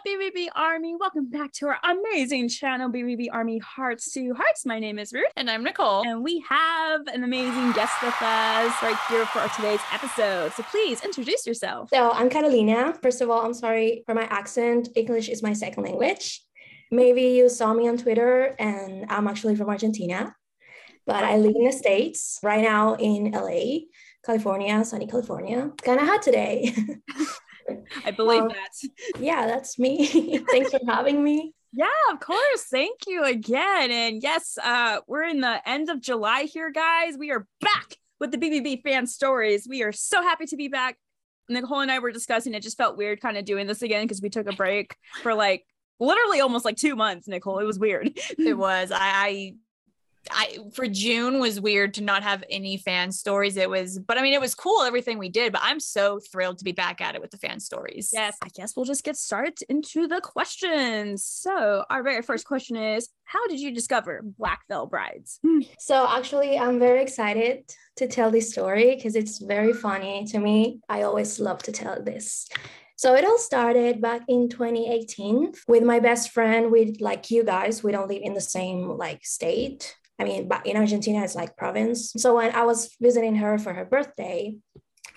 up, BVB Army? Welcome back to our amazing channel, BVB Army Hearts to Hearts. My name is Ruth. And I'm Nicole. And we have an amazing guest with us right here for today's episode. So please introduce yourself. So I'm Carolina. First of all, I'm sorry for my accent. English is my second language. Maybe you saw me on Twitter, and I'm actually from Argentina, but I live in the States right now in LA, California, sunny California. Kind of hot today. I believe um, that. Yeah, that's me. Thanks for having me. Yeah, of course. Thank you again. And yes, uh, we're in the end of July here, guys. We are back with the BVB fan stories. We are so happy to be back. Nicole and I were discussing it just felt weird kind of doing this again because we took a break for like literally almost like two months, Nicole. It was weird. It was. I, I I for June was weird to not have any fan stories. It was, but I mean, it was cool everything we did. But I'm so thrilled to be back at it with the fan stories. Yes, I guess we'll just get started into the questions. So our very first question is, how did you discover Black Veil Brides? Hmm. So actually, I'm very excited to tell this story because it's very funny to me. I always love to tell this. So it all started back in 2018 with my best friend. We like you guys, we don't live in the same like state. I mean, but in Argentina, it's like province. So when I was visiting her for her birthday,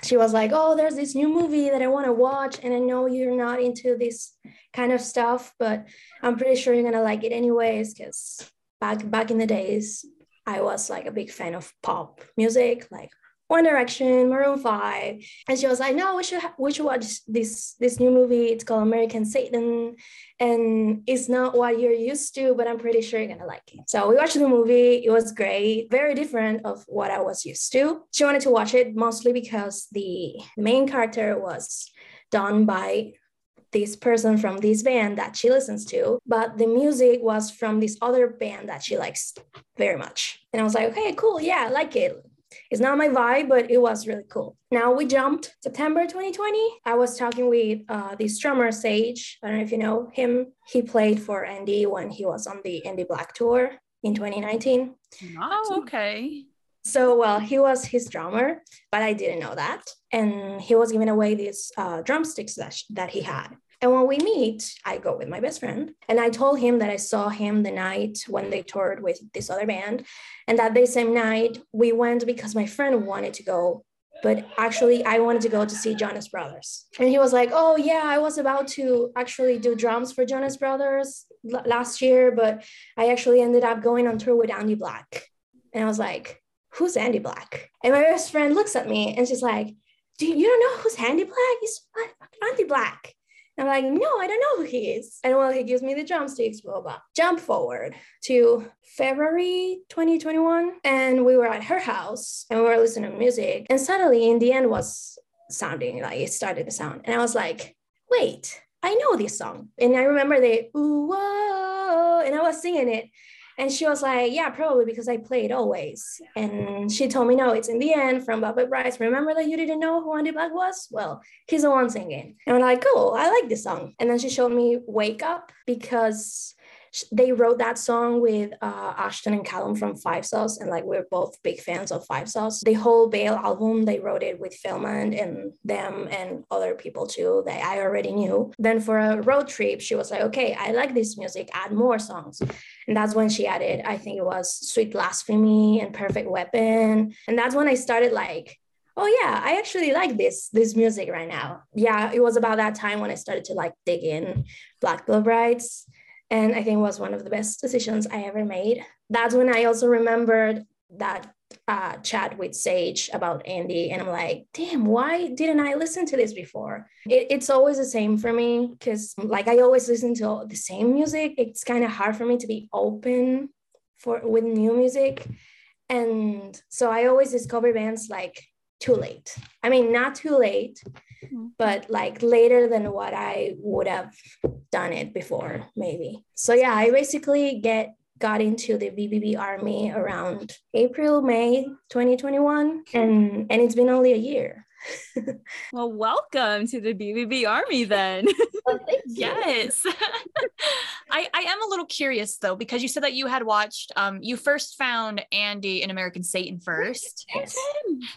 she was like, "Oh, there's this new movie that I want to watch, and I know you're not into this kind of stuff, but I'm pretty sure you're gonna like it anyways." Because back back in the days, I was like a big fan of pop music, like one Direction, Maroon Five, and she was like, "No, we should ha- we should watch this this new movie. It's called American Satan, and it's not what you're used to, but I'm pretty sure you're gonna like it." So we watched the movie. It was great, very different of what I was used to. She wanted to watch it mostly because the main character was done by this person from this band that she listens to, but the music was from this other band that she likes very much. And I was like, okay, cool, yeah, I like it it's not my vibe, but it was really cool. Now we jumped September 2020. I was talking with uh, this drummer, Sage. I don't know if you know him. He played for Andy when he was on the Andy Black tour in 2019. Oh, okay. So, well, he was his drummer, but I didn't know that. And he was giving away these uh, drumsticks that, that he had. And when we meet, I go with my best friend. And I told him that I saw him the night when they toured with this other band. And that the same night, we went because my friend wanted to go. But actually, I wanted to go to see Jonas Brothers. And he was like, Oh, yeah, I was about to actually do drums for Jonas Brothers l- last year, but I actually ended up going on tour with Andy Black. And I was like, Who's Andy Black? And my best friend looks at me and she's like, Do you, you don't know who's Andy Black? He's Andy Black. I'm like, no, I don't know who he is. And well, he gives me the drumsticks, blah, blah. Jump forward to February 2021. And we were at her house and we were listening to music. And suddenly in the end was sounding like it started to sound. And I was like, wait, I know this song. And I remember the ooh, whoa, and I was singing it. And she was like, Yeah, probably because I played always. And she told me, No, it's in the end from Velvet Brides. Remember that you didn't know who Andy Black was? Well, he's the one singing. And I'm like, Cool, I like this song. And then she showed me Wake Up because they wrote that song with uh, Ashton and Calum from Five Sauce, and like we're both big fans of Five Sauce. The whole Vale album, they wrote it with Feldmann and them and other people too that I already knew. Then for a road trip, she was like, okay, I like this music, add more songs. And that's when she added, I think it was Sweet Blasphemy and Perfect Weapon. And that's when I started like, oh yeah i actually like this this music right now yeah it was about that time when i started to like dig in black veil brides and I think was one of the best decisions I ever made. That's when I also remembered that uh, chat with Sage about Andy, and I'm like, damn, why didn't I listen to this before? It, it's always the same for me because, like, I always listen to the same music. It's kind of hard for me to be open for with new music, and so I always discover bands like too late. I mean, not too late. But like later than what I would have done it before, maybe. So yeah, I basically get got into the BVB army around April, May 2021, and and it's been only a year. well, welcome to the BVB Army then. well, yes. I, I am a little curious though, because you said that you had watched, um, you first found Andy in American Satan first. Yes.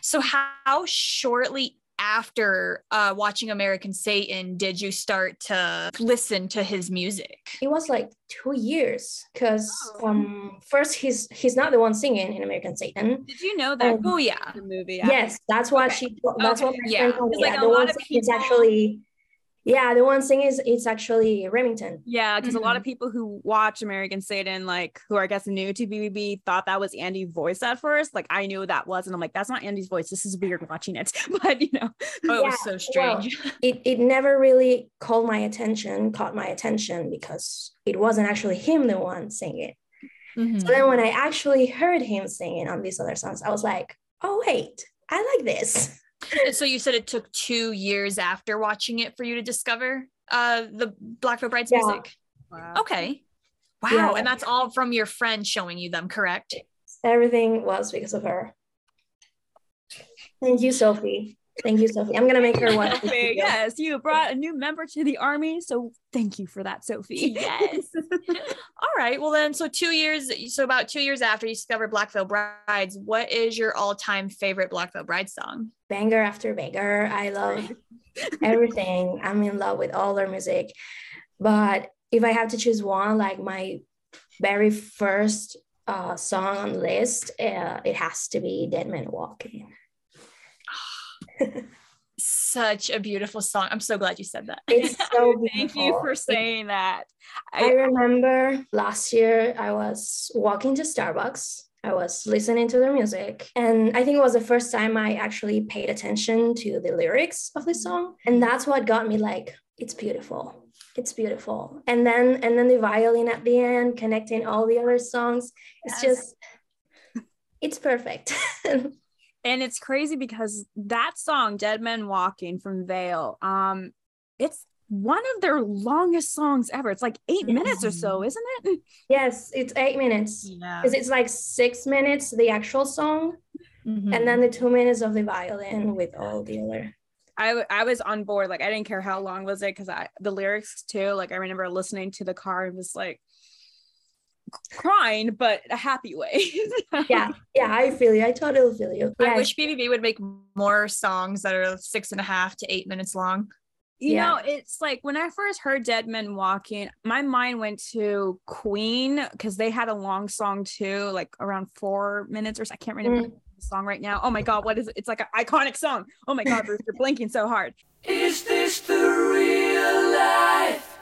So how shortly after uh, watching American Satan did you start to listen to his music? It was like two years because Oh. um first he's he's not the one singing in American Satan. Did you know that? Um, Oh yeah. the movie. Yes, that's what Okay. she. That's what my yeah. friend told me. Because, like, Yeah, the one of is actually. Yeah, the one thing is it's actually Remington. Yeah, because a lot of people who watch American Satan, like who are I guess new to BVB, thought that was Andy's voice at first. Like I knew that was, and I'm like, that's not Andy's voice. This is weird watching it, but you know, Oh, it was Yeah, so well, strange. It it never really called my attention, caught my attention because it wasn't actually him the one singing. Mhm. So then when I actually heard him singing on these other songs, I was like, oh wait, I like this. So you said it took two years after watching it for you to discover uh the Black Veil Brides Yeah. music. Okay. Wow. Yeah. And that's all from your friend showing you them, correct? Everything was because of her. Thank you, Sophie. Thank you, Sophie. I'm gonna make her watch. this yes, you brought a new member to the army, so thank you for that, Sophie. Yes. All right. Well, then, so two years, so about two years after you discovered Black Veil Brides, what is your all time favorite Black Veil Bride song? banger after banger. I love everything. I'm in love with all their music. But if I have to choose one, like my very first uh, song on the list, uh, it has to be Dead Man Walking. Such a beautiful song. I'm so glad you said that. It's so Thank you for saying that. I remember last year I was walking to Starbucks. I was listening to their music, and I think it was the first time I actually paid attention to the lyrics of the mm-hmm. song, and that's what got me like, it's beautiful. It's beautiful. And then and then the violin at the end connecting all the other songs. It's Yes. just it's perfect. and it's crazy because that song dead man walking from vale um it's one of their longest songs ever it's like eight minutes or so isn't it yes, it's eight minutes. Yeah. Because it's like six minutes, the actual song, Mm-hmm. and then the two minutes of the violin with all the other I, I was on board like i didn't care how long was it because i the lyrics too like i remember listening to the car and was like crying but a happy way yeah yeah i feel you i totally feel you I wish BVB would make more songs that are six and a half to eight minutes long. You Yeah. know, it's like when I first heard Dead Man Walking, my mind went to Queen because they had a long song too, like around four minutes or so. I can't remember mm. the song right now. Oh my God, what is it? It's like an iconic song. Oh my God, Bruce, you're blinking so hard. Is this the real life?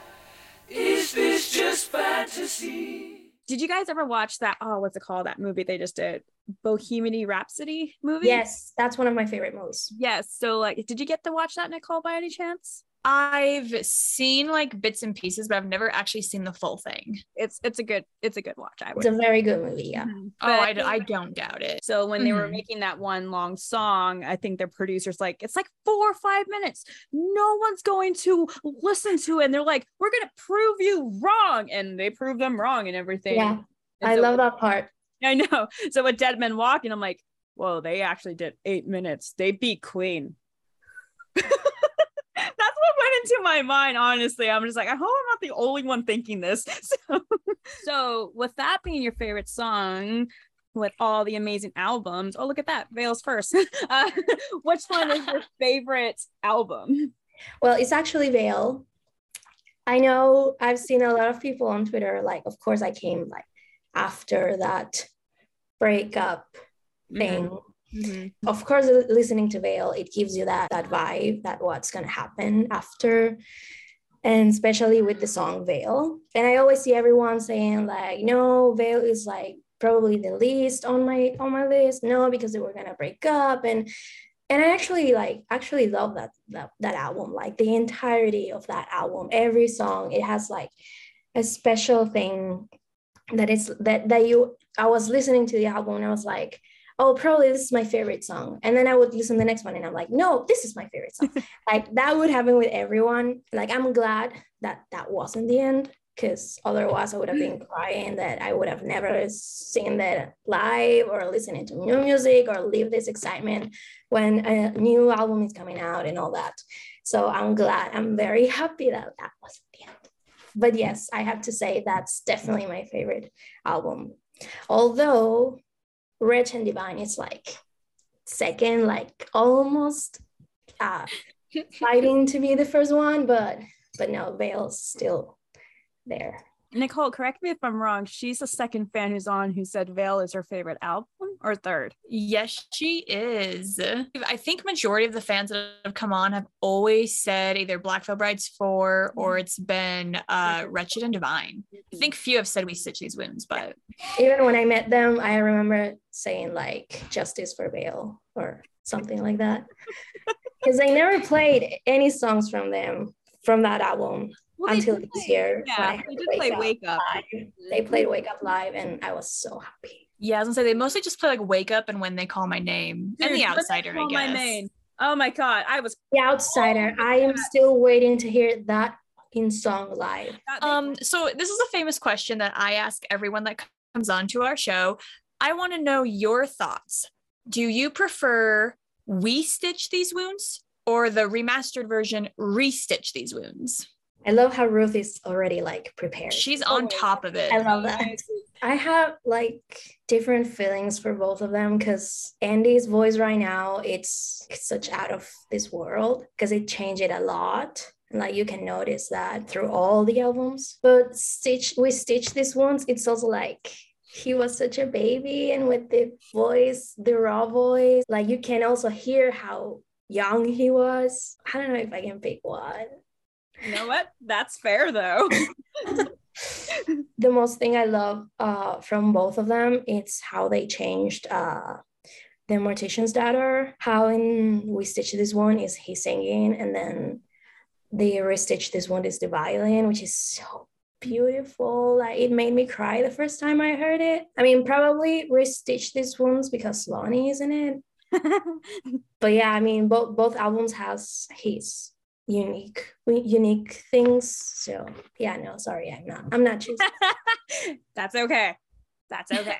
Is this just fantasy? Did you guys ever watch that? Oh, what's it called? That movie they just did, Bohemian Rhapsody movie? yes that's one of my favorite movies Yes. So, like, did you get to watch that, Nicole, by any chance? I've seen like bits and pieces, but I've never actually seen the full thing. It's it's a good it's a good watch. I would. it's a very good movie yeah Mhm. Oh, But I, d- think- I don't doubt it. So when they were Mhm. making that one long song, I think their producers like it's like four or five minutes. No one's going to listen to it. And they're like, we're gonna prove you wrong, and they prove them wrong and everything. yeah And i so- love that part I know. So with Dead Man Walking, I'm like, whoa, they actually did eight minutes. They beat Queen. That's what went into my mind, honestly. I'm just like, I hope I'm not the only one thinking this. So, so with that being your favorite song, with all the amazing albums, oh look at that, Vales first. Uh, which one is your favorite album? well it's actually Vale i know i've seen a lot of people on twitter like of course i came like after that breakup thing Mhm. of course listening to Vale it gives you that that vibe that what's going to happen after and especially with the song Vale and i always see everyone saying like no Vale is like probably the least on my on my list. No because they were going to break up. And and i actually like actually love that, that that album like the entirety of that album. Every song it has like a special thing that is that that you i was listening to the album and i was like oh, probably this is my favorite song. And then I would listen to the next one and I'm like, no, this is my favorite song. like that would happen with everyone. Like I'm glad that that wasn't the end because otherwise I would have been crying that I would have never seen that live or listening to new music or live this excitement when a new album is coming out and all that. So I'm glad, I'm very happy that that wasn't the end. But yes, I have to say that's definitely my favorite album. Although Wretched and Divine is like second, like almost uh, fighting to be the first one, but but no, Vale's still there. Nicole, correct me if I'm wrong. She's the second fan who's on who said Vale is her favorite album or third. Yes, she is. I think majority of the fans that have come on have always said either Black Veil Brides 4 or it's been uh Wretched and Divine. I think few have said we stitch these wounds, but Even when I met them, I remember saying like "Justice for Vale or something like that, because I never played any songs from them from that album Well, until this play- year. Yeah, they did play Wake Up. Live. They played "Wake Up" live, and I was so happy. yeah, I was gonna say they mostly just play like Wake Up and When They Call My Name Dude, and The Outsider, I Call My guess. Name. Oh my god, I was The Outsider. I am still waiting to hear that in song live. Um, so this is a famous question that I ask everyone that comes on to our show. I want to know your thoughts. Do you prefer we stitch these wounds or the remastered version restitch these wounds? I love how Ruth is already like prepared. She's on Always. top of it. I love that. I have like different feelings for both of them because Andy's voice right now it's such out of this world because it changed it a lot. And like you can notice that through all the albums. But Stitch we Stitch this ones, it's also like he was such a baby and with the voice, the raw voice, like you can also hear how young he was. I don't know if I can pick one. You know what? That's fair though. the most thing I love uh, from both of them it's how they changed uh, the mortician's daughter. How in we stitch this one is he singing, and then the restitch this one is the violin, which is so beautiful. Like it made me cry the first time I heard it. I mean, probably restitch this ones because Lonny is in it. But yeah, I mean, both both albums has his unique unique things. So yeah, no, sorry, I'm not. I'm not choosing. That's okay. That's okay.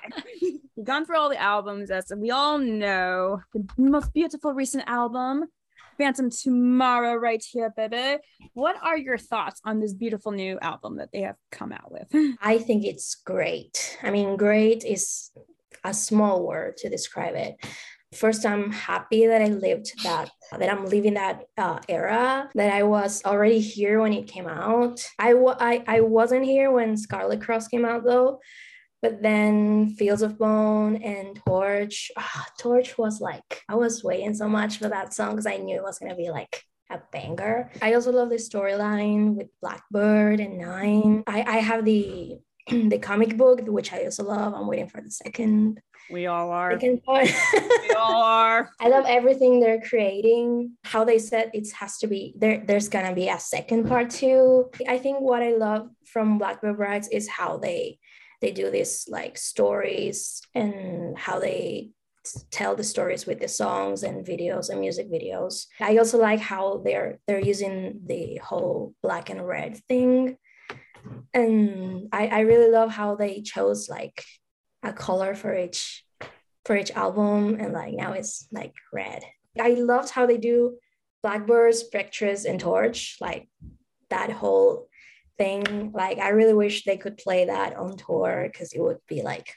We've gone through all the albums, as we all know. The most beautiful recent album, Phantom Tomorrow, right here, baby. What are your thoughts on this beautiful new album that they have come out with? I think it's great. I mean, great is a small word to describe it. First, I'm happy that I lived that, that I'm living that uh, era, that I was already here when it came out. I, wa- I, I wasn't here when Scarlet Cross came out though, but then Fields of Bone and Torch, ah, Torch was like, I was waiting so much for that song because I knew it was going to be like a banger. I also love the storyline with Blackbird and Nine. I, I have the the comic book, which I also love. I'm waiting for the second we all are. second part. We all are. I love everything they're creating. How they said it has to be there. There's gonna be a second part too. I think what I love from Black Veil Brides is how they they do this like stories and how they tell the stories with the songs and videos and music videos. I also like how they're they're using the whole black and red thing. And I, I really love how they chose like a color for each for each album and like now it's like red. I loved how they do Blackbird, Spectres, and Torch, like that whole thing. Like I really wish they could play that on tour because it would be like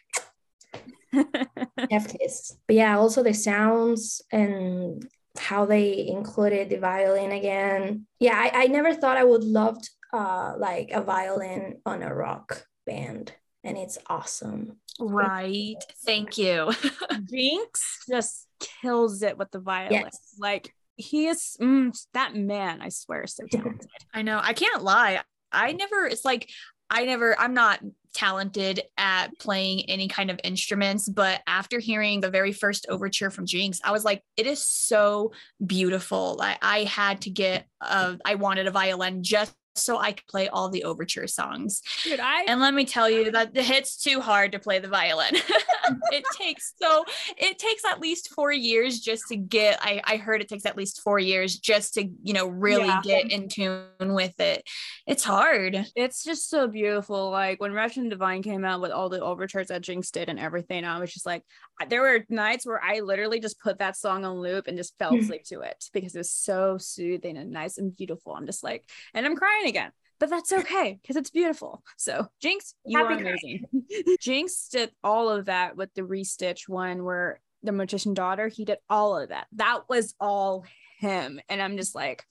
heftiest. But yeah, also the sounds and how they included the violin again. Yeah, I, I never thought I would loved uh like a violin on a rock band. And it's awesome. Right. Thank you. Jinxx just kills it with the violin. Yes. Like he is mm, that man, I swear, is so talented. I know. I can't lie. I never, it's like, I never, I'm not talented at playing any kind of instruments, but after hearing the very first overture from Jinxx, I was like, it is so beautiful. Like, I had to get, a, I wanted a violin just so I could play all the overture songs. Dude, I And let me tell you that it's too hard to play the violin. it takes so it takes at least four years just to get I, I heard it takes at least four years just to, you know, really Yeah. get in tune with it. It's hard. it's just so beautiful. Like when Wretched and Divine came out with all the overtures that Jinxx did and everything, I was just like, there were nights where I literally just put that song on loop and just fell hmm. asleep to it because it was so soothing and nice and beautiful. I'm just like, and I'm crying again. But that's okay because it's beautiful. So Jinxx, you Happy are amazing. Jinxx did all of that with the restitch one where the magician daughter, he did all of that. That was all him. And I'm just like,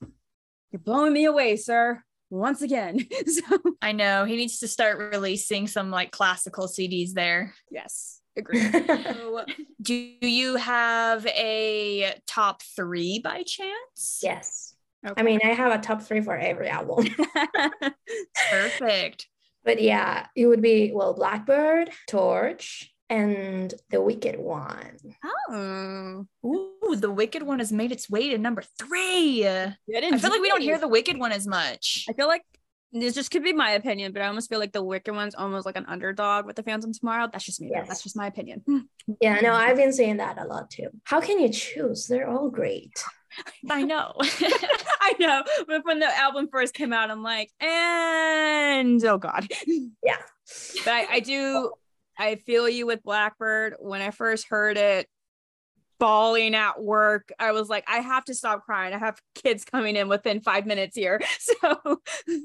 you're blowing me away, sir. Once again. so I know he needs to start releasing some like classical CDs there. yes, agreed. So, Do you have a top three by chance? yes. okay. I mean, I have a top three for every album. Perfect. But yeah, it would be well, Blackbird, Torch, and The Wicked One. oh, Ooh, the Wicked one has made its way to number three. I good feel like we don't hear the Wicked one as much. I feel like this just could be my opinion, but I almost feel like the Wicked one's almost like an underdog with the Phantom tomorrow. That's just me. Yes. That's just my opinion. Yeah, no, I've been saying that a lot too. How can you choose? They're all great. I know. I know, but when the album first came out, I'm like, and oh god. Yeah. But I, I do, I feel you with Blackbird. When I first heard it, bawling at work, I was like, I have to stop crying. I have kids coming in within five minutes here. So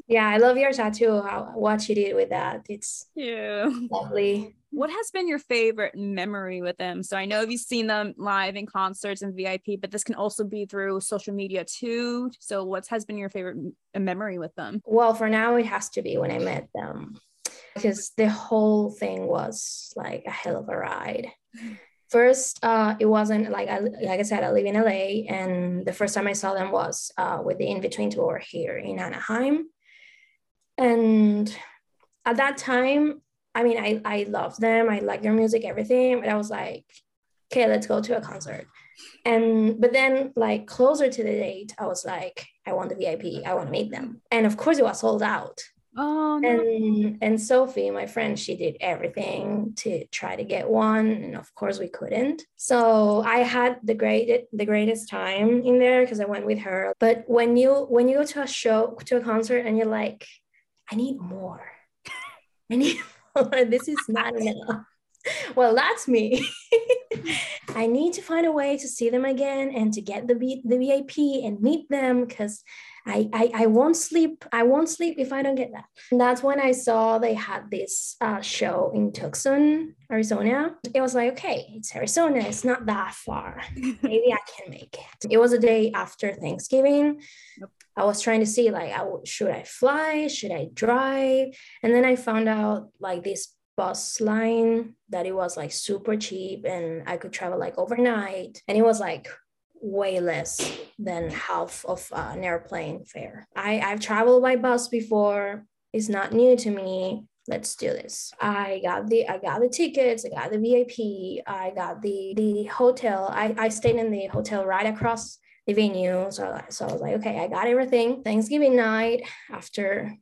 Yeah, I love your tattoo. How what you did with that. It's yeah. lovely. What has been your favorite memory with them? So I know you've seen them live in concerts and VIP, but this can also be through social media too. So what has been your favorite memory with them? Well, for now it has to be when I met them. Because the whole thing was like a hell of a ride. First, uh, it wasn't like I like I said, I live in LA, and the first time I saw them was uh, with the In Between tour here in Anaheim. And at that time, I mean, I I loved them. I like their music, everything. But I was like, okay, let's go to a concert. And but then like closer to the date, I was like, I want the VIP. I want to meet them. And of course, it was sold out. Oh no. And and Sophie, my friend, she did everything to try to get one, and of course we couldn't. So I had the great the greatest time in there because I went with her. But when you when you go to a show to a concert and you're like, I need more, I need more. This is not enough. Well, that's me. I need to find a way to see them again and to get the V- the VIP and meet them because I, I I won't sleep. I won't sleep if I don't get that. And that's when I saw they had this uh, show in Tucson, Arizona. It was like, okay, it's Arizona. It's not that far. Maybe I can make it. It was a day after Thanksgiving. Yep. I was trying to see like, I w- should I fly? Should I drive? And then I found out like this bus line that it was like super cheap and I could travel like overnight. And it was like way less than half of uh, an airplane fare. I, I've traveled by bus before. It's not new to me. Let's do this. I got the I got the tickets. I got the VIP. I got the the hotel. I, I stayed in the hotel right across the venue. So, so I was like, okay, I got everything. Thanksgiving night after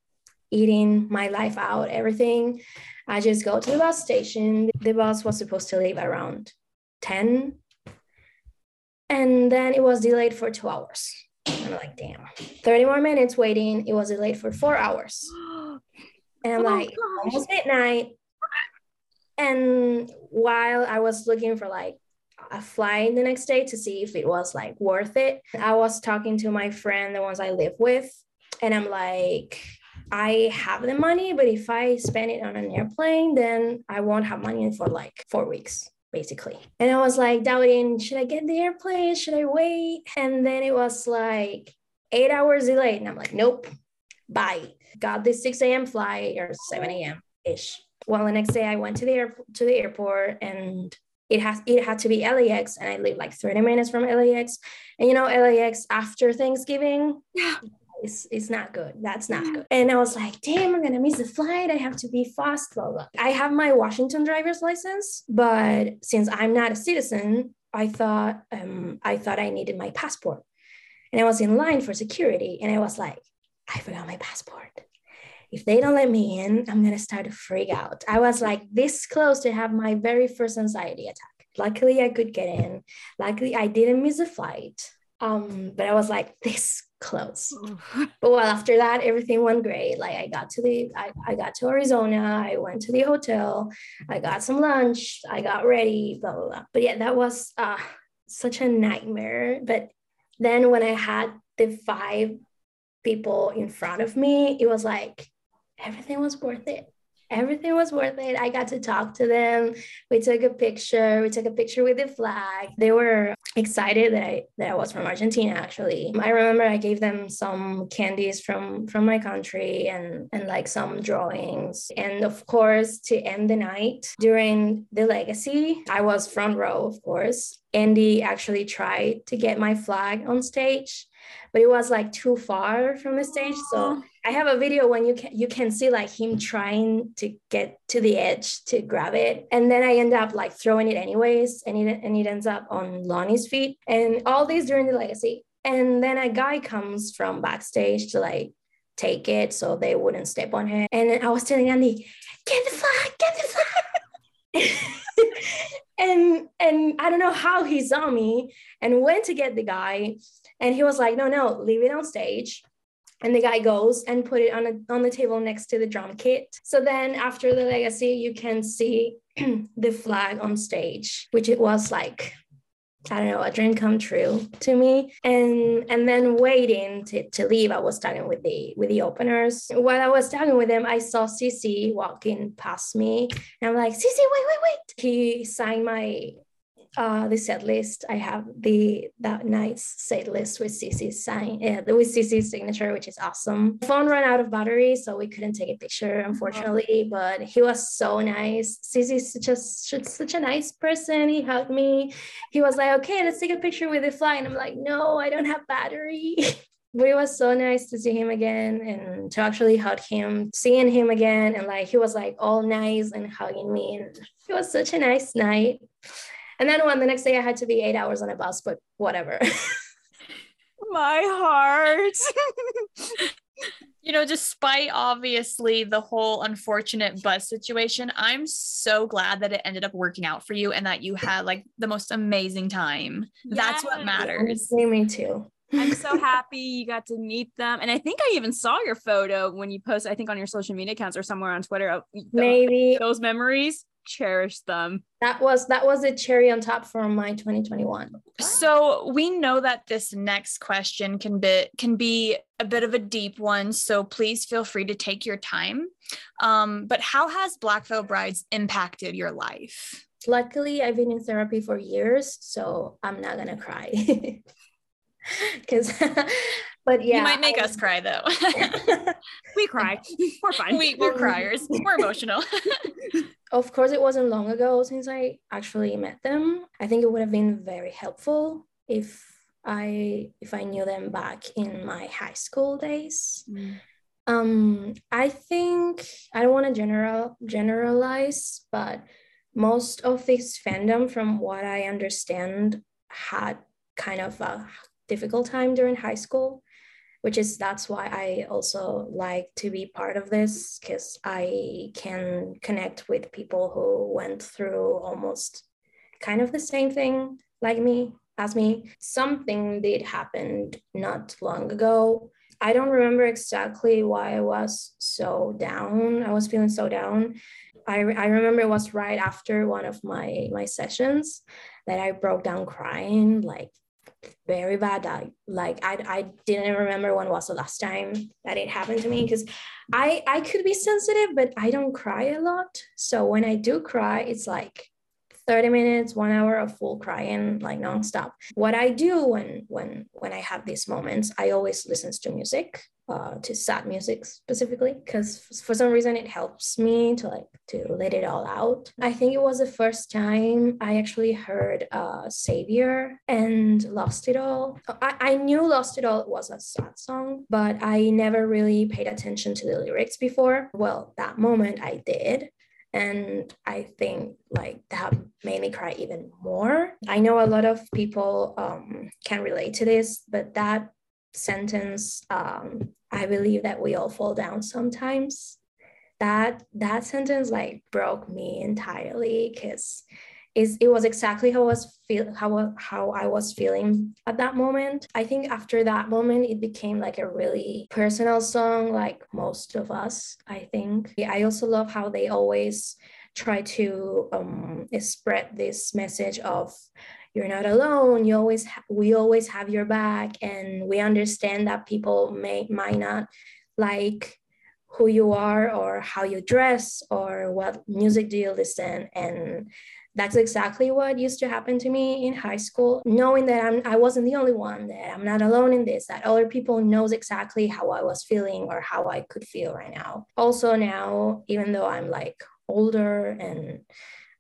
eating my life out, everything. I just go to the bus station. The bus was supposed to leave around 10 and then it was delayed for two hours. I'm like, damn, 30 more minutes waiting. It was delayed for four hours. And I'm Oh, like, almost midnight. And while I was looking for like a flight the next day to see if it was like worth it, I was talking to my friend, the ones I live with, and I'm like, I have the money, but if I spend it on an airplane, then I won't have money for like four weeks basically. And I was like doubting, should I get the airplane? Should I wait? And then it was like eight hours delayed. And I'm like, nope, bye. Got the 6 a.m. flight or 7 a.m. ish. Well, the next day I went to the air to the airport and it has it had to be LAX and I live like 30 minutes from LAX. And you know, LAX after Thanksgiving, Yeah. It's, it's not good. That's not good. And I was like, damn, I'm gonna miss the flight. I have to be fast, blah, blah. I have my Washington driver's license, but since I'm not a citizen, I thought um, I thought I needed my passport. And I was in line for security, and I was like, I forgot my passport. If they don't let me in, I'm gonna start to freak out. I was like this close to have my very first anxiety attack. Luckily, I could get in. Luckily, I didn't miss a flight. Um, but I was like this close but well after that everything went great like i got to the I, I got to arizona i went to the hotel i got some lunch i got ready blah blah blah but yeah that was uh such a nightmare but then when i had the five people in front of me it was like everything was worth it everything was worth it. I got to talk to them. We took a picture. We took a picture with the flag. They were excited that I that I was from Argentina actually. I remember I gave them some candies from from my country and and like some drawings. And of course, to end the night during the legacy, I was front row, of course. Andy actually tried to get my flag on stage but it was like too far from the stage. So oh. I have a video when you can you can see like him trying to get to the edge to grab it, and then I end up like throwing it anyways, and it and it ends up on Lonny's feet, and all this during the legacy. And then a guy comes from backstage to like take it so they wouldn't step on him. And I was telling Andy, get the flag, get the flag. and and I don't know how he saw me and went to get the guy and he was like, no, no, leave it on stage. And the guy goes and put it on, a, on the table next to the drum kit. So then after the legacy, you can see the flag on stage, which it was like I don't know, a dream come true to me. And and then waiting to, to leave, I was talking with the with the openers. While I was talking with them, I saw CC walking past me. And I'm like, CC, wait, wait, wait. He signed my uh, the set list. I have the that night's set list with CC's sign, uh, with CC's signature, which is awesome. Phone ran out of battery, so we couldn't take a picture, unfortunately. But he was so nice. CC's such a such a nice person. He hugged me. He was like, "Okay, let's take a picture with the fly," and I'm like, "No, I don't have battery." but it was so nice to see him again and to actually hug him, seeing him again, and like he was like all nice and hugging me, and it was such a nice night. And then when the next day I had to be eight hours on a bus, but whatever. My heart. you know, despite obviously the whole unfortunate bus situation, I'm so glad that it ended up working out for you and that you had like the most amazing time. Yes. That's what matters. Me too. I'm so happy you got to meet them. And I think I even saw your photo when you posted, I think on your social media accounts or somewhere on Twitter. Maybe those memories cherish them. That was that was a cherry on top for my 2021. So we know that this next question can be can be a bit of a deep one. So please feel free to take your time. Um, but how has Black Veil Brides impacted your life? Luckily, I've been in therapy for years, so I'm not gonna cry. Because but yeah you might make I, us cry though. We cry. We're fine. We, we're criers. We're emotional. Of course it wasn't long ago since i actually met them. I think it would have been very helpful if i if i knew them back in my high school days. Mm. um i think i don't want to general generalize but most of this fandom from what i understand had kind of a difficult time during high school which is that's why I also like to be part of this because I can connect with people who went through almost kind of the same thing like me as me. Something did happen not long ago. I don't remember exactly why I was so down. I was feeling so down. I, I remember it was right after one of my my sessions that I broke down crying like very bad. I, like I, I didn't remember when was the last time that it happened to me because I I could be sensitive, but I don't cry a lot. So when I do cry, it's like 30 minutes, one hour of full crying, like nonstop. What I do when when when I have these moments, I always listen to music uh, to sad music specifically because for some reason it helps me to like to let it all out. I think it was the first time i actually heard uh, savior and lost it all. I, I knew lost it all was a sad song but i never really paid attention to the lyrics before. Well that moment i did and i think like that made me cry even more. I know a lot of people um, can relate to this but that sentence um, i believe that we all fall down sometimes. That that sentence like broke me entirely because is it was exactly how I was feel how how I was feeling at that moment. I think after that moment it became like a really personal song like most of us, I think. I also love how they always try to um, spread this message of you're not alone you always ha- we always have your back and we understand that people may might not like who you are or how you dress or what music do you listen and that's exactly what used to happen to me in high school knowing that I'm, i wasn't the only one that i'm not alone in this that other people knows exactly how i was feeling or how i could feel right now also now even though i'm like older and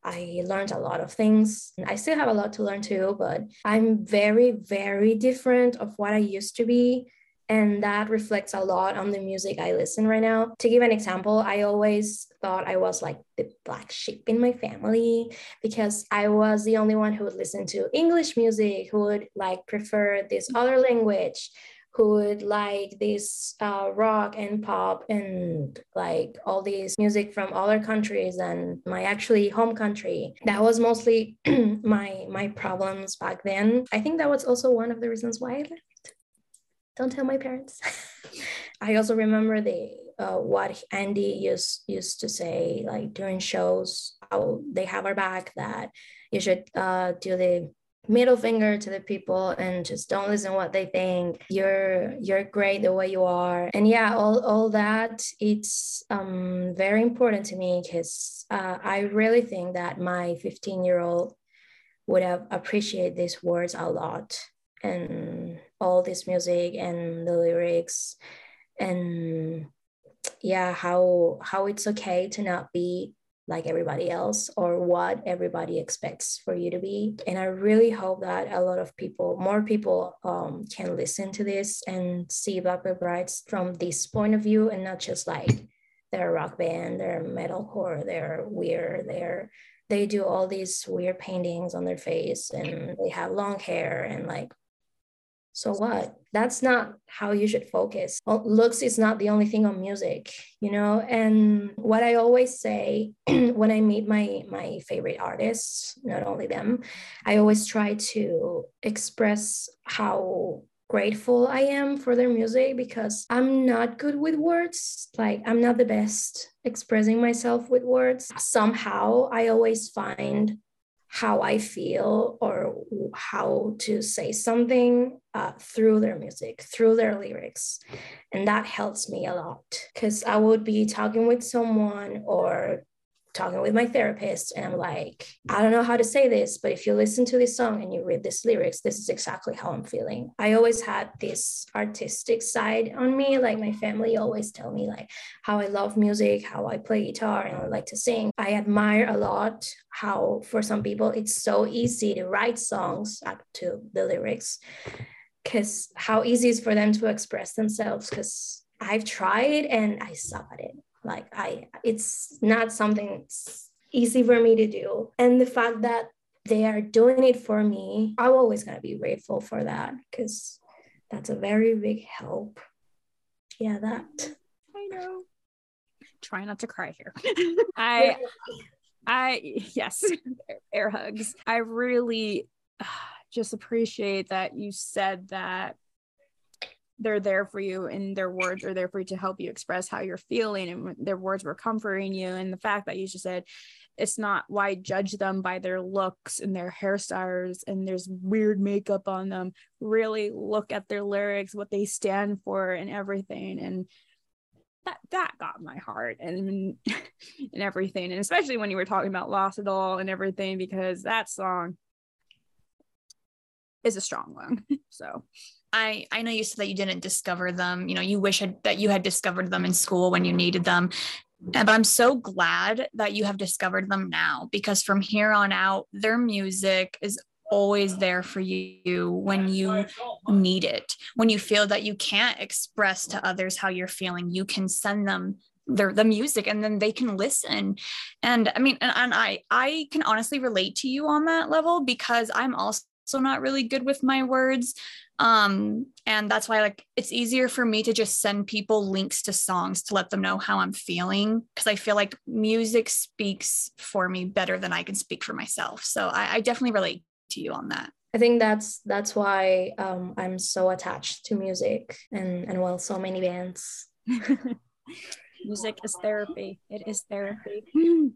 I learned a lot of things. I still have a lot to learn too, but I'm very, very different of what I used to be and that reflects a lot on the music I listen right now. To give an example, I always thought I was like the black sheep in my family because I was the only one who would listen to English music, who would like prefer this other language, who would like this uh, rock and pop and like all these music from other countries and my actually home country. That was mostly my my problems back then. I think that was also one of the reasons why I left don't tell my parents. I also remember the uh, what Andy used used to say like during shows how they have our back that you should uh, do the middle finger to the people and just don't listen to what they think. You're you're great the way you are. And yeah all, all that it's um, very important to me because uh, i really think that my 15 year old would have appreciated these words a lot. And all this music and the lyrics and yeah how how it's okay to not be like everybody else or what everybody expects for you to be. And i really hope that a lot of people more people um, can listen to this and see black veil brides from this point of view and not just like they're a rock band they're metalcore they're weird they're they do all these weird paintings on their face and they have long hair and like so what? That's not how you should focus. Looks is not the only thing on music you know? And what i always say when i meet my my favorite artists not only them i always try to express how grateful i am for their music because i'm not good with words. Like i'm not the best expressing myself with words. Somehow i always find how I feel or how to say something uh, through their music, through their lyrics. And that helps me a lot because I would be talking with someone or talking with my therapist and I'm like, I don't know how to say this, but if you listen to this song and you read this lyrics, this is exactly how I'm feeling. I always had this artistic side on me. Like my family always tell me like how I love music, how I play guitar and I like to sing. I admire a lot how for some people it's so easy to write songs up to the lyrics because how easy is for them to express themselves because I've tried and I suck at it like i it's not something easy for me to do. And the fact that they are doing it for me i'm always going to be grateful for that because that's a very big help. Yeah that. I know. Try not to cry here. I i yes air hugs. I really uh, just appreciate that you said that they're there for you and their words are there for you to help you express how you're feeling and their words were comforting you. And the fact that you just said it's not why judge them by their looks and their hairstyles and there's weird makeup on them. Really look at their lyrics what they stand for and everything. And that that got my heart and and everything. And especially when you were talking about lost it all and everything because that song is a strong one. So I I know you said that you didn't discover them. You know, you wish had, that you had discovered them in school when you needed them. But I'm so glad that you have discovered them now because from here on out, their music is always there for you when you need it. When you feel that you can't express to others how you're feeling, you can send them their the music and then they can listen. And I mean, and, and I I can honestly relate to you on that level because I'm also not really good with my words um and that's why like it's easier for me to just send people links to songs to let them know how i'm feeling because i feel like music speaks for me better than i can speak for myself so I, I definitely relate to you on that I think that's that's why um, I'm so attached to music and and well, so many bands. music is therapy. It is therapy.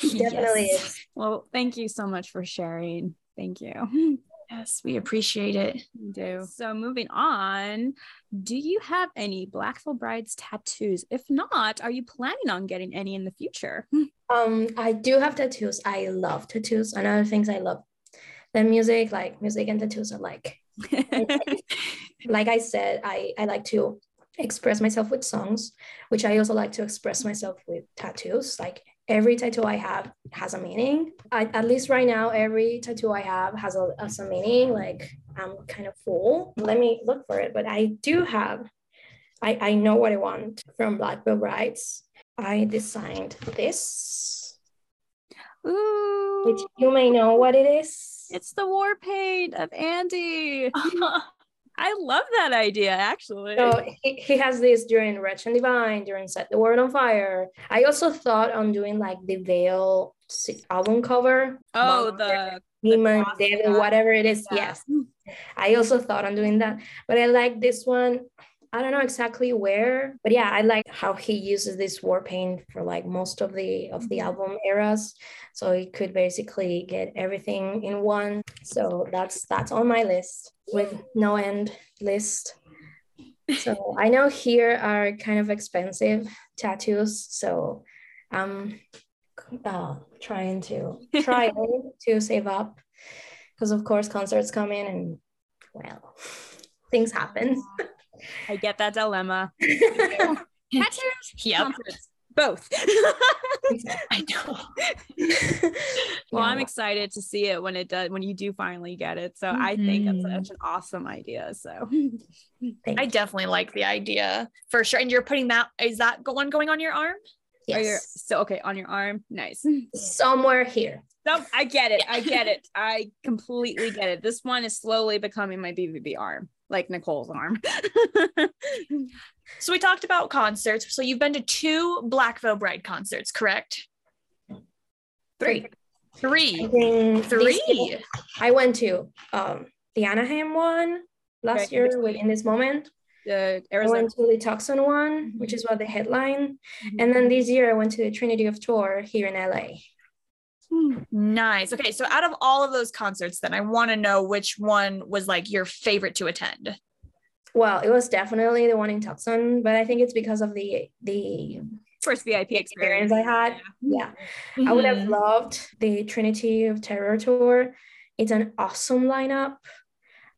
Definitely yes. Well, thank you so much for sharing. Thank you. Yes, we appreciate it. We do. So moving on, do you have any Black Veil Brides tattoos? If not, are you planning on getting any in the future? Um, I do have tattoos. I love tattoos. Another things I love. Then music, like music and tattoos are like like I said, I, I like to express myself with songs, which I also like to express myself with tattoos. Like every tattoo I have has a meaning. I, at least right now, every tattoo I have has a, has a meaning. Like I'm kind of full. Let me look for it. But I do have, I, I know what I want from Black Veil Brides. I designed this, Ooh, which you may know what it is. it's the war paint of Andy. I love that idea, actually. So he, he has this during Wretched and Divine, during Set the World on Fire. I also thought on doing like the Veil album cover. Oh, the Demon, Devil, whatever it is. Yeah. Yes. I also thought on doing that. But I like this one. I don't know exactly where, but yeah, I like how he uses this war paint for like most of the of the Mhm. album eras. So he could basically get everything in one. So that's that's on my list with no end list. So I know here are kind of expensive tattoos. So I'm uh, trying to try to save up because of course concerts come in and well things happen. I get that dilemma. Tattoos, Yep. both. I know. well, I'm excited to see it when it does when you do finally get it. So I think it's Mhm. such an awesome idea. So Thank I you. definitely like the idea for sure. And you're putting that, is that go- one going on your arm? Are your- yes. so okay on your arm. Nice. somewhere here. No, I get it. I get it. I completely get it. This one is slowly becoming my BVB arm, like Nicole's arm. So we talked about concerts. So you've been to two Black Veil Bride concerts, correct? Three. I Three. think this year- Three. I went to um the Anaheim one last Okay, year between- with in this moment. the Arizona. I Arizona. went to the Tucson one, which is what the headline. And then this year I went to the Trinity of Tour here in LA. Nice. Okay. So out of all of those concerts, then I want to know which one was like your favorite to attend. Well, it was definitely the one in Tucson, but I think it's because of the the first VIP experience. experience I had. Yeah. I would have Mhm. loved the Trinity of Terror tour. It's an awesome lineup.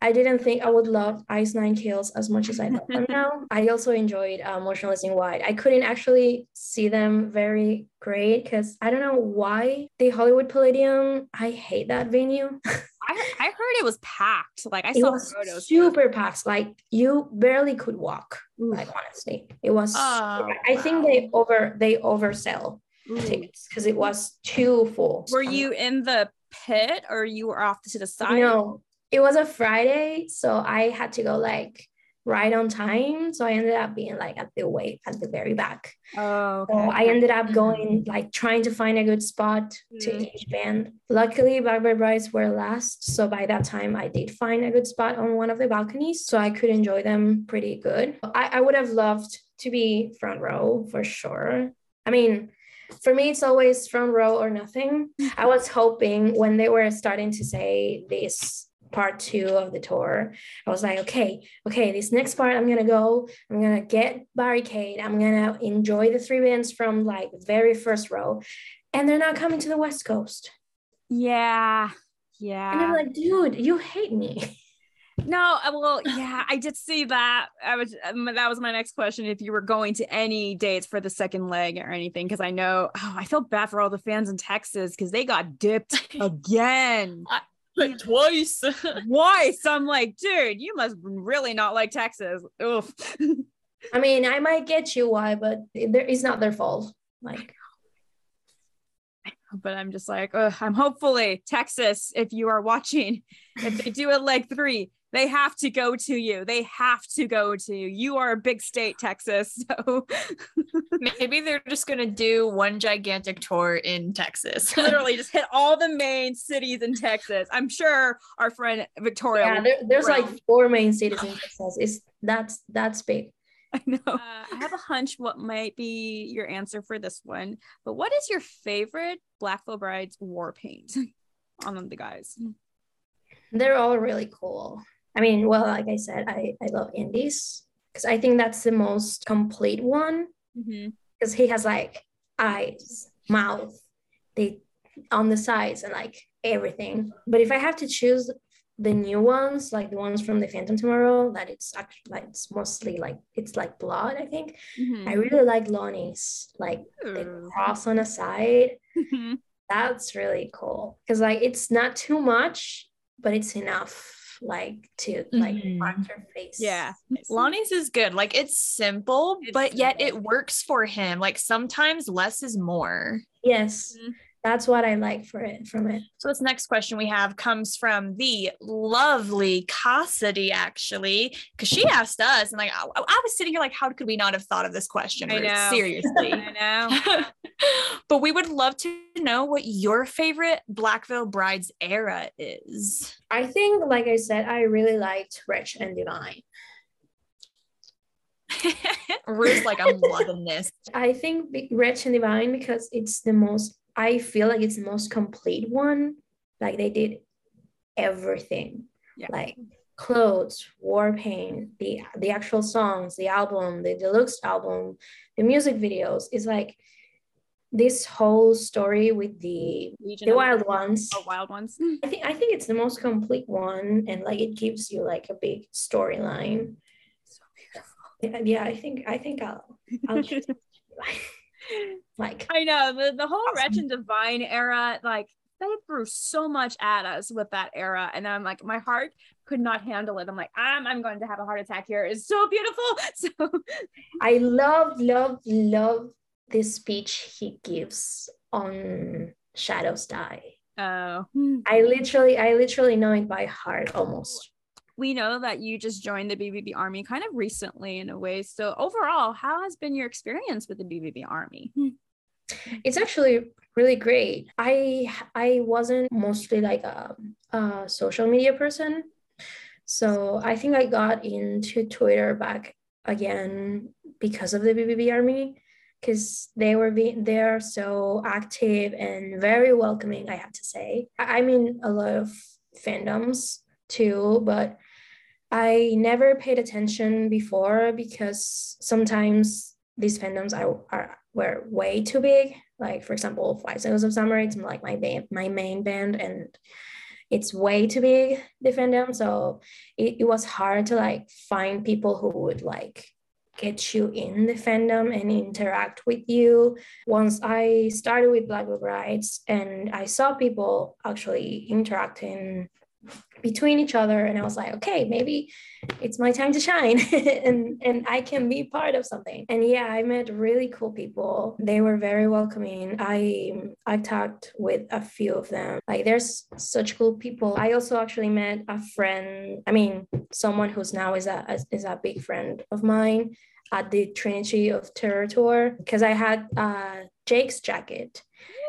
I didn't think I would love Ice Nine Kills as much as I love them now. I also enjoyed uh, Motionless in White. I couldn't actually see them very great because I don't know why the Hollywood Palladium. I hate that venue. I, I heard it was packed. Like I it saw was photos. super packed. Like you barely could walk. Oof. Like honestly, it was. Oh, I think they over they oversell Ooh. tickets because it was too full. Were Um, you in the pit or you were off to the side? No, it was a Friday, so I had to go like right on time. So I ended up being like at the way at the very back. Oh, So. I ended up going like trying to find a good spot to Mm. each band. Luckily, Black Veil Brides were last, so by that time I did find a good spot on one of the balconies, so I could enjoy them pretty good. I, I would have loved to be front row for sure. I mean. For me, it's always front row or nothing. I was hoping when they were starting to say this part two of the tour, I was like, okay, okay, this next part, I'm gonna go, I'm gonna get barricade, I'm gonna enjoy the three bands from like very first row, and they're not coming to the West Coast. yeah. Yeah. And I'm like, dude, you hate me. No, uh, well, yeah, I did see that. I was um, that was my next question. If you were going to any dates for the second leg or anything, because I know oh, I feel bad for all the fans in Texas because they got dipped again. Twice. Twice. I'm like, dude, you must really not like Texas. Oof. I mean, I might get you why, but it's not their fault. Like, but I'm just like, I'm hopefully Texas. If you are watching, if they do it leg three, they have to go to you. They have to go to you. You are a big state, Texas. So Maybe they're just gonna do one gigantic tour in Texas. literally just hit all the main cities in Texas. I'm sure our friend Victoria. yeah, there, there's like four main cities in Texas. It's that's that's big. I know. Uh, I have a hunch what might be your answer for this one. But what is your favorite Black Veil Brides war paint on the guys? they're all really cool. I mean, well, like I said, I, I love Andy's because I think that's the most complete one Mm-hmm. because he has like eyes, mouth, they on the sides and like everything. But if I have to choose the new ones, like the ones from the Phantom Tomorrow, that it's actually like it's mostly like it's like blood, I think. Mm-hmm. I really like Lonny's, like the cross on the side. Mhm. That's really cool. Because like it's not too much, but it's enough like to like Mhm. mark your face. yeah. Lonny's is good. Like it's simple, It's but yet it works for him. Like sometimes less is more. Yes. Mhm. That's what I like for it from it. So this next question we have comes from the lovely Cassidy, actually, because she asked us, and like I, I was sitting here like, how could we not have thought of this question? I know. Seriously. I know. but we would love to know what your favorite Black Veil Brides era is. I think, like I said, I really liked Wretched and Divine. Ruth's like, I'm loving this. I think Wretched and Divine because it's the most, I feel like it's the most complete one. Like they did everything. Yeah. Like clothes, war paint, the the actual songs, the album, the deluxe album, the music videos. It's like this whole story with the Legion the wild ones. Oh, wild ones. I think I think it's the most complete one, and like it gives you like a big storyline. So beautiful. Yeah, yeah, I think I think I'll I'll like I know the, the whole Awesome. Wretched and Divine era, like they threw so much at us with that era. And I'm like, my heart could not handle it. I'm like, I'm, I'm going to have a heart attack here. It's so beautiful. So I love love love this speech he gives on Shadows Die. oh, I literally I literally know it by heart almost. we know that you just joined the BVB Army kind of recently in a way. So overall, how has been your experience with the BVB Army? Hmm. It's actually really great. I I wasn't mostly like a, a social media person, so I think I got into Twitter back again because of the BVB Army, because they were being they're so active and very welcoming. I have to say. I I mean a lot of fandoms too, but I never paid attention before because sometimes these fandoms are, are were way too big. Like for example, Five Seconds of Summer, it's like my band, my main band, and it's way too big the fandom. So it, it was hard to like find people who would like get you in the fandom and interact with you. Once I started with Black Veil Brides and I saw people actually interacting between each other and I was like, okay, maybe it's my time to shine and and I can be part of something. And yeah, I met really cool people. They were very welcoming. I I talked with a few of them. Like there's such cool people. I also actually met a friend, I mean, someone who's now is a is a big friend of mine at the Trinity of Terror tour because I had uh Jake's jacket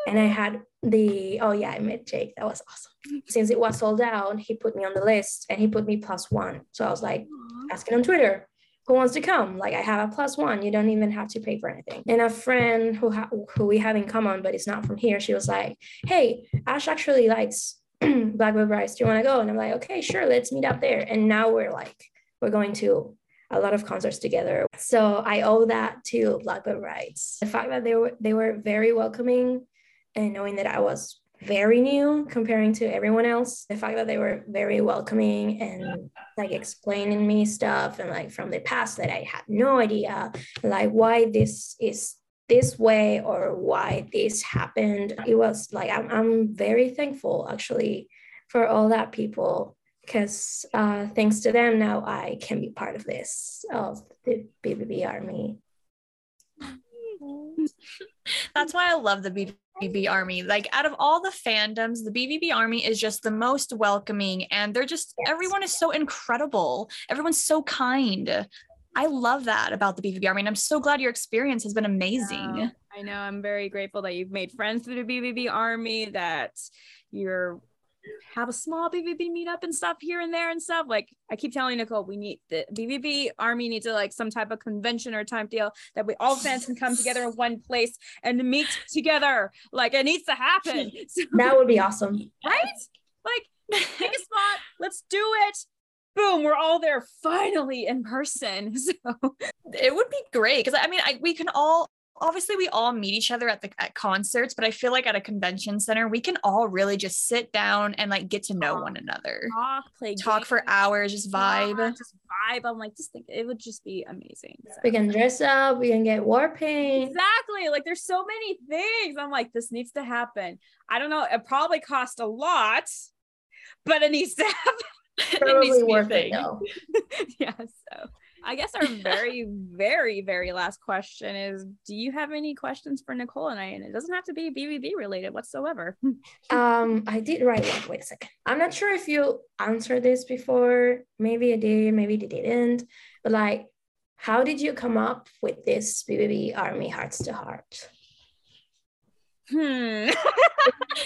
and I had the oh yeah, I met Jake. That was awesome. Since it was sold out, he put me on the list and he put me plus one. So I was like asking on Twitter, who wants to come? Like I have a plus one. You don't even have to pay for anything. And a friend who ha- who we have in common, but it's not from here. She was like, "Hey, Ash actually likes Black Veil Brides. Do you want to go?" And I'm like, "Okay, sure. Let's meet up there." And now we're like, we're going to a lot of concerts together. So I owe that to Black Veil Brides. The fact that they were they were very welcoming, and knowing that I was very new comparing to everyone else the fact that they were very welcoming and like explaining me stuff and like from the past that i had no idea like why this is this way or why this happened it was like i'm, I'm very thankful actually for all that people because uh, thanks to them now i can be part of this of the bvb army That's why I love the BVB Army. Like out of all the fandoms, the BVB Army is just the most welcoming and they're just Yes. everyone is so incredible. Everyone's so kind. I love that about the BVB Army and I'm so glad your experience has been amazing. Yeah, I know. I'm very grateful that you've made friends through the BVB Army, that you're have a small BVB meetup and stuff here and there and stuff. Like I keep telling Nicole, we need the BVB Army needs a like some type of convention or time deal that we all fans can come together in one place and meet together. Like it needs to happen. So, that would be awesome right? Like Pick a spot. Let's do it. Boom, we're all there finally in person. So it would be great because I mean, I, we can all obviously we all meet each other at the at concerts, but I feel like at a convention center we can all really just sit down and like get to know Talk. one another, talk, play talk for hours, just vibe. yeah, just vibe. I'm like, just think it would just be amazing. So- We can dress up. We can get war paint. Exactly. Like there's so many things. I'm like, this needs to happen. I don't know. It probably cost a lot, but it needs to happen. it needs to be a worth it thing. though. yeah. So I guess our very, very, very last question is Do you have any questions for Nicole and I? And it doesn't have to be BVB related whatsoever. Um, I did write one. Wait a second. I'm not sure if you answered this before. Maybe I did, maybe you didn't. But like, how did you come up with this BVB Army Hearts to Heart? Hmm.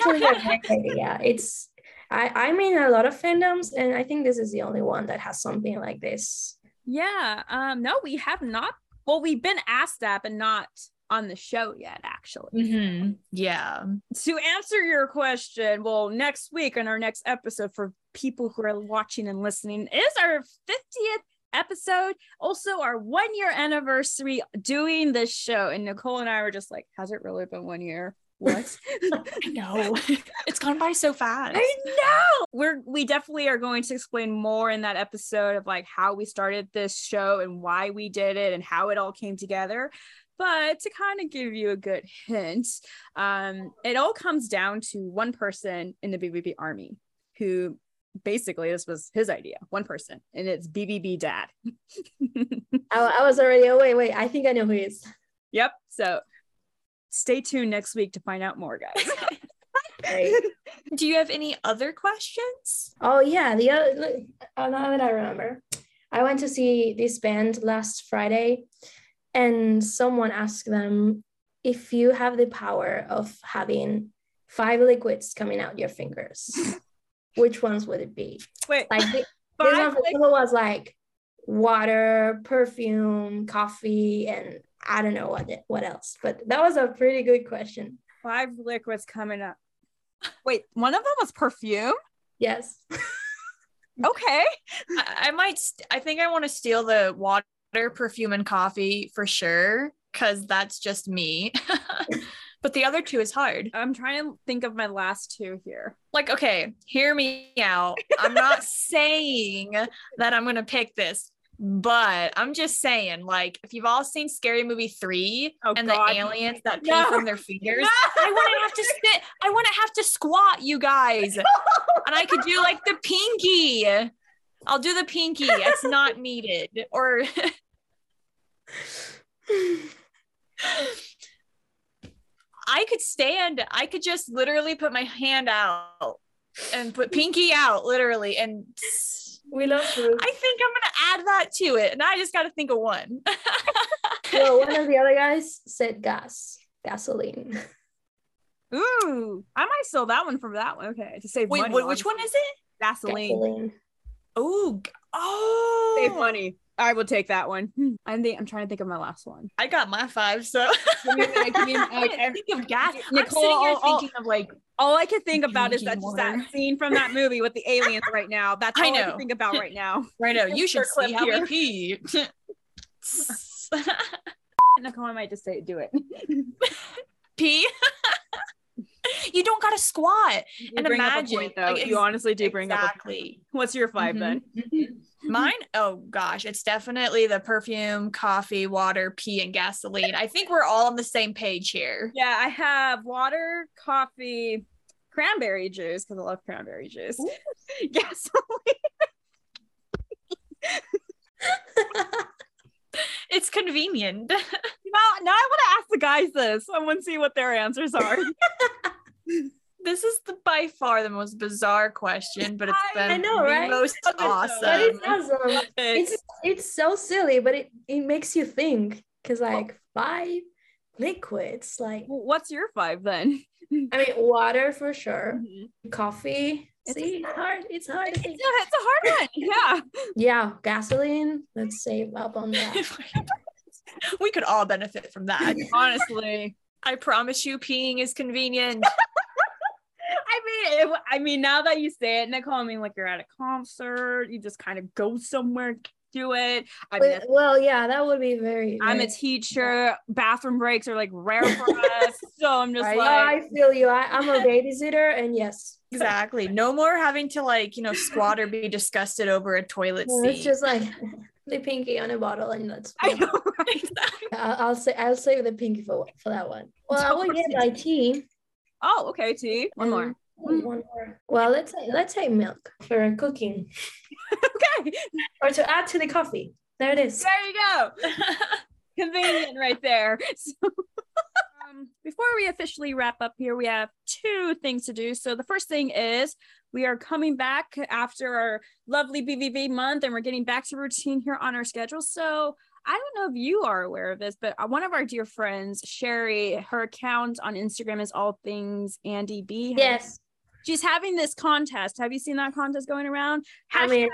A idea. It's I I'm in a lot of fandoms, and I think this is the only one that has something like this. Yeah. Um, no, we have not. Well, we've been asked that, but not on the show yet, actually. Mhm. Yeah. to answer your question, well, next week on our next episode for people who are watching and listening is our 50th episode. Also, our one year anniversary doing this show. And Nicole and I were just like, has it really been one year? What? I know. it's gone by so fast. I know. We're we definitely are going to explain more in that episode of like how we started this show and why we did it and how it all came together. But to kind of give you a good hint, um, it all comes down to one person in the BVB army who basically this was his idea, one person, and it's BVB dad. I, I was already. Oh wait, wait. I think I know who he is. yep. So stay tuned next week to find out more, guys. Right. Do you have any other questions? Oh yeah, the other look, oh, now that I remember, I went to see this band last Friday, and someone asked them if you have the power of having five liquids coming out your fingers, which ones would it be? Wait, Like thi- this five one was like water, perfume, coffee, and I don't know what what else, but that was a pretty good question. five liquids coming up. Wait, one of them was perfume. Yes. Okay. I, I might. St- I think I want to steal the water, perfume, and coffee for sure, because that's just me. but the other two is hard. I'm trying to think of my last two here. Like, okay, hear me out. I'm not saying that I'm gonna pick this, but I'm just saying, like, if you've all seen Scary Movie three Oh, and God. the aliens that pee No. from their fingers, No. I wouldn't have to sit. I wouldn't have to squat, you guys, and I could do like the pinky. I'll do the pinky. It's not needed, or I could stand. I could just literally put my hand out and put pinky out, literally, and We love fruit. I think I'm gonna add that to it. And I just got to think of one. well, one of the other guys said gas, gasoline. Ooh, I might steal that one from that one. Okay, to save Wait, money. wait, which one is it? Gasoline. Gasoline. Oh, g- oh, Save money. I will take that one. I think I'm trying to think of my last one. I got my five, so Give me a minute, give me a minute. I didn't think of gas. I'm Nicole, sitting here I'll- I'll- thinking of like, All I can think about is that Drinking just that scene from that movie with the aliens right now. That's I all I, know. can think about right now. right now, you should Insert see how here. we pee. Nicole, I might just say do it. pee. you don't gotta squat. You And up imagine, point, though. like, you honestly do bring up. Exactly. what's your 5 Mhm, then? Mine, oh gosh, it's definitely the perfume, coffee, water, pee, and gasoline. I think we're all on the same page here. Yeah, I have water, coffee, cranberry juice because I love cranberry juice. Gasoline. It's convenient. Now, now I want to ask the guys this. I want to see what their answers are. This is the by far the most bizarre question, but it's been I know, the right? most Okay, awesome. But it's awesome. it's It's it's so silly, but it, it makes you think. Cause like five liquids, like what's your five then? I mean water for sure. It's, Coffee. It's- See, it's hard. It's hard. a, it's a hard one. Yeah. Yeah, gasoline. Let's save up on that. we could all benefit from that. Honestly. I promise you, peeing is convenient. I mean, it, I mean, now that you say it, Nicole, I mean, like you're at a concert, you just kind of go somewhere, do it. I mean, well, yeah, that would be very. I'm a very- teacher. Bathroom breaks are like rare for us, so I'm just Right. No, like, I feel you. I, I'm a babysitter, and yes, Exactly. No more having to like, you know, squat or be disgusted over a toilet Well, seat. it's just like the pinky on a bottle, and that's. I know, right? I'll, I'll say I'll save the pinky for for that one. Well, I will get my tea. Oh, okay, T. One um, more. And One more. Well, let's say let's say milk for cooking Okay, or to add to the coffee. There it is. there you go. convenient right there. So, um, before we officially wrap up here, we have two things to do. So the first thing is we are coming back after our lovely BVB month, and we're getting back to routine here on our schedule. So I don't know if you are aware of this, but uh, one of our dear friends, Sherry, her account on Instagram is all things Andy B. Yes. She's having this contest. Have you seen that contest going around? I mean-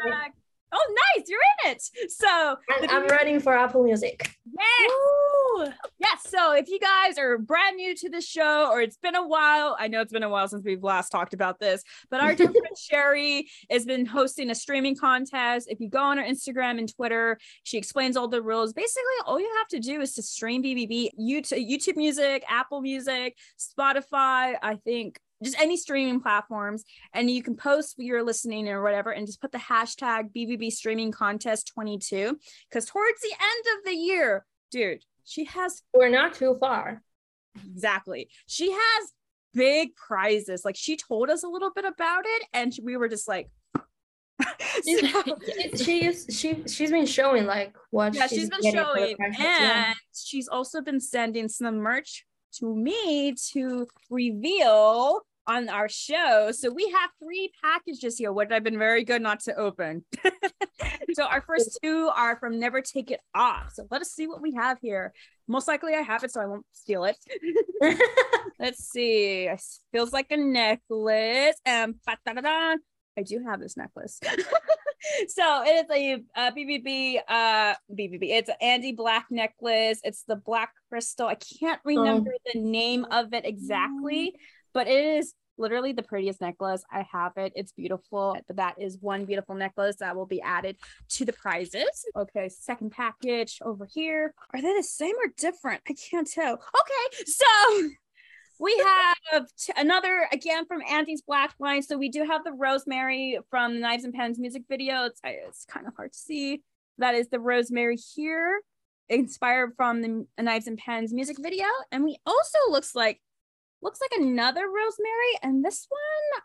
oh, nice, you're in it. So I'm, I'm running for Apple Music. Yes. Yes. So if you guys are brand new to the show or it's been a while, I know it's been a while since we've last talked about this, but our dear friend Sherry has been hosting a streaming contest. If you go on her Instagram and Twitter, she explains all the rules. Basically, all you have to do is to stream BVB, YouTube, YouTube Music, Apple Music, Spotify, I think just any streaming platforms and you can post what you're listening or whatever and just put the hashtag BVB streaming contest 22 because towards the end of the year dude she has We're not too far. exactly she has big prizes like she told us a little bit about it and we were just like So- she is she she's been showing like what yeah she's been for the showing and yeah. she's also been sending some merch to me to reveal on our show. So we have three packages here what i've been very good not to open. So our first two are from never take it off. So let us see what we have here. Most likely i have it so i won't steal it. Let's see. It feels like a necklace. And ba-da-da-da. i do have this necklace. So it is a, uh BVB uh BVB. It's an Andy Black necklace. It's the black crystal. I can't remember the name of it exactly, but it is literally the prettiest necklace. I have it. It's beautiful. That is one beautiful necklace that will be added to the prizes. Okay, second package over here. Are they the same or different? I can't tell. Okay, so we have t- another again from Andy's Black Line. So we do have the Rosemary from the Knives and Pens music video. It's it's kind of hard to see. That is the Rosemary here, inspired from the Knives and Pens music video. And we also looks like looks like another Rosemary, and this one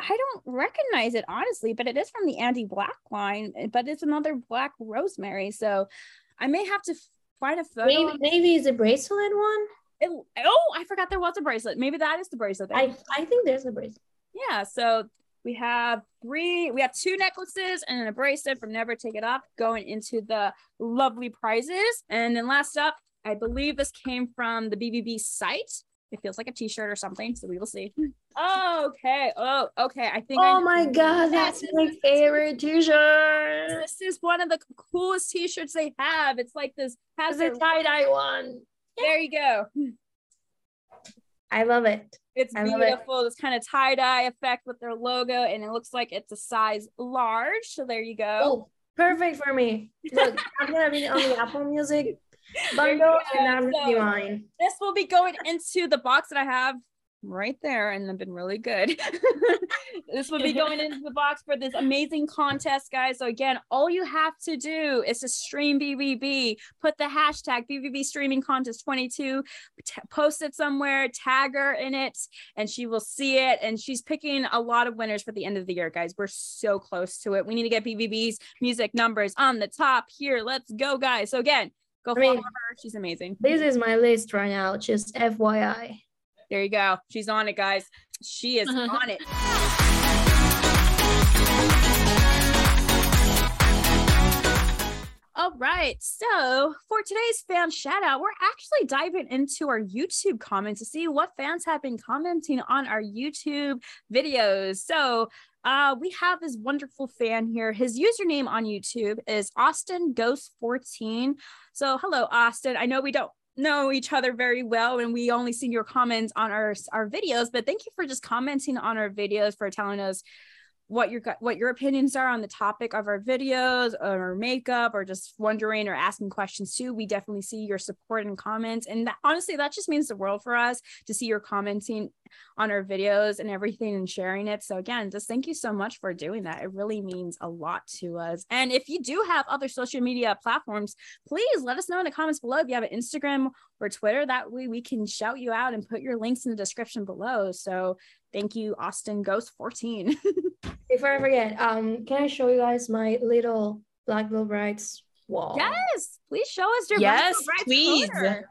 I don't recognize it honestly, but it is from the Andy Black line. Eh, but it's another Black Rosemary. So I may have to find a photo. maybe maybe it's a bracelet one. It- oh, I forgot there was a bracelet. Maybe that is the bracelet. I I think there's a bracelet. yeah. So we have three, we have two necklaces and an bracelet from Never Take It Off going into the lovely prizes. And then last up, I believe this came from the BVB site. It feels like a t-shirt or something, so we will see. Oh, Okay. Oh, okay. I think. Oh know. my god, that's my favorite t-shirt. This is one of the coolest t-shirts they have. It's like this has a tie-dye one. there you go. I love it. It's I love it. beautiful. This kind of tie dye effect with their logo, and it looks like it's a size large. So there you go. Oh, perfect for me. Look, I'm gonna be on the Apple Music bundle, and I'm So- mine. This will be going into the box that I have right there, and I've been really good. this will be going into the box for this amazing contest, guys. So again, all you have to do is to stream BVB, put the hashtag BVB Streaming Contest 22, t- post it somewhere, tag her in it, and she will see it. And she's picking a lot of winners for the end of the year, guys. We're so close to it. We need to get BVB's music numbers on the top here. Let's go, guys. So again, go I follow mean- her. She's amazing. This is my list right now, just FYI. There you go. She's on it, guys. She is on it. All right. So for today's fan shout out, we're actually diving into our YouTube comments to see what fans have been commenting on our YouTube videos. So uh, we have this wonderful fan here. His username on YouTube is Austin Ghost 14. So hello, Austin. I know we don't know each other very well and we only see your comments on our our videos but thank you for just commenting on our videos for telling us what your what your opinions are on the topic of our videos or makeup or just wondering or asking questions too. We definitely see your support and comments. And that, honestly that just means the world for us to see your commenting on our videos and everything and sharing it. So again just thank you so much for doing that. It really means a lot to us. And if you do have other social media platforms please let us know in the comments below. If you have an instagram or twitter that way we can shout you out and put your links in the description below. So thank you austin ghost 14 Before I forget, um, can I show you guys my little Black Veil Brides wall? Yes, please show us your Yes, Black Veil Brides please. corner.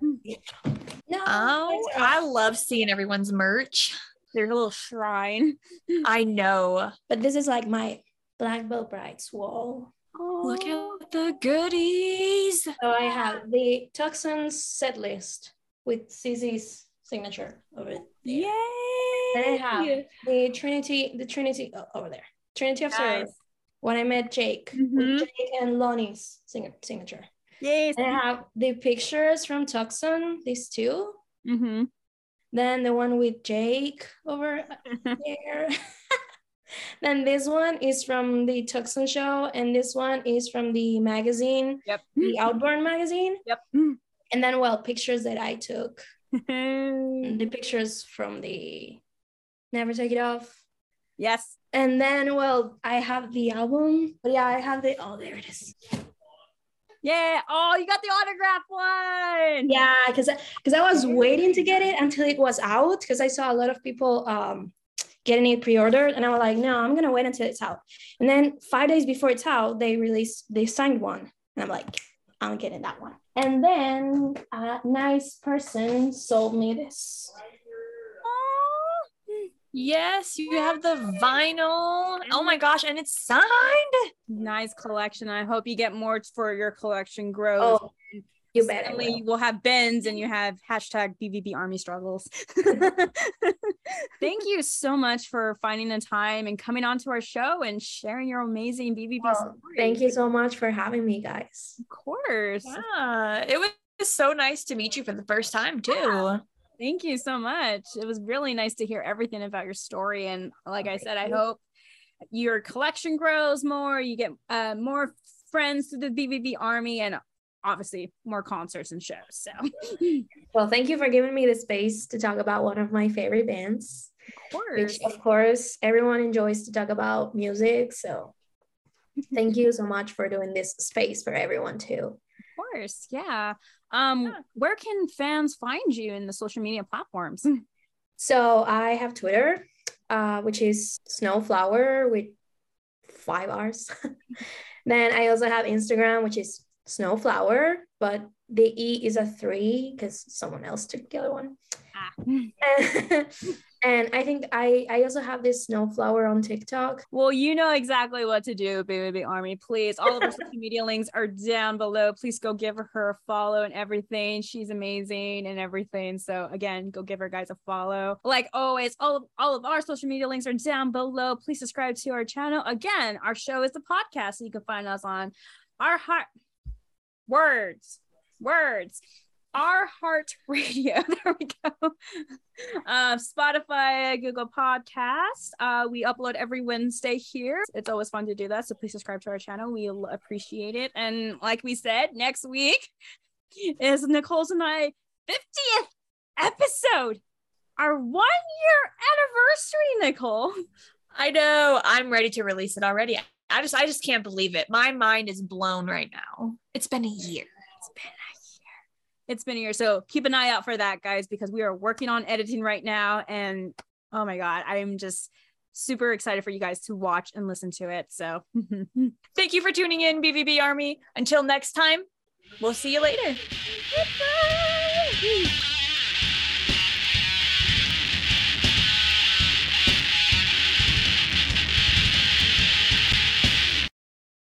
No. Oh, I love seeing everyone's merch. There's a little shrine. I know. But this is like my Black Veil Brides wall. Look at the goodies. So I have the Tucson set list with CC's signature over there. Yay! Then I have the Trinity, the Trinity oh, over there. Trinity of. Nice. When I met Jake, Mhm. with Jake and Lonny's signature. Yes. And I have the pictures from Tucson, these two. Mm-hmm. Then the one with Jake over there. then this one is from the Tucson show, and this one is from the magazine, Yep. the Outburn magazine. Yep. And then, well, pictures that I took, the pictures from the Never Take It Off. yes. And then, well, I have the album. But yeah, I have the, oh, there it is. Yeah. Oh, you got the autograph one. Yeah, because because I was waiting to get it until it was out because I saw a lot of people um getting it pre-ordered and I was like, no, I'm gonna wait until it's out. And then five days before it's out, they released they signed one, and I'm like, I'm getting that one. And then a nice person sold me this. Aw. Yes, you have the vinyl. Oh my gosh, and it's signed. Nice collection. I hope you get more for your collection grows. Oh, you bet. Suddenly will. we'll have bins and you have hashtag BVB Army struggles. Thank you so much for finding the time and coming on to our show and sharing your amazing BVB Well, stories. thank you so much for having me, guys. Of course. Yeah, it was so nice to meet you for the first time too. Yeah. Thank you so much. It was really nice to hear everything about your story. And like I said, I hope your collection grows more, you get uh, more friends to the BVB Army, and obviously more concerts and shows. So, Well, thank you for giving me the space to talk about one of my favorite bands. course. which of course everyone enjoys to talk about music. So thank you so much for doing this space for everyone too. Of course. Yeah. Um, Yeah. where can fans find you in the social media platforms? So I have Twitter, uh, which is Snowflower with five R's. then I also have Instagram, which is Snowflower, but the E is a three because someone else took the other one. Ah. and I think I I also have this Snowflower on TikTok. Well, you know exactly what to do, BVB Army. Please, all of our social media links are down below. Please go give her a follow and everything. She's amazing and everything. So again, go give her guys a follow. Like always, all of all of our social media links are down below. Please subscribe to our channel. Again, our show is the podcast, so you can find us on our heart words, words. Our Heart Radio. There we go. Uh, Spotify, Google Podcast. Uh, we upload every Wednesday here. It's always fun to do that. So please subscribe to our channel. We'll appreciate it. And like we said, next week is Nicole's and I 50th episode. Our one year anniversary, Nicole. I know. I'm ready to release it already. I just I just can't believe it. My mind is blown right now. It's been a year. It's been a year. It's been a year. So keep an eye out for that, guys, because we are working on editing right now. And oh my God, I'm just super excited for you guys to watch and listen to it. So Thank you for tuning in, BVB Army. Until next time, we'll see you later. Goodbye.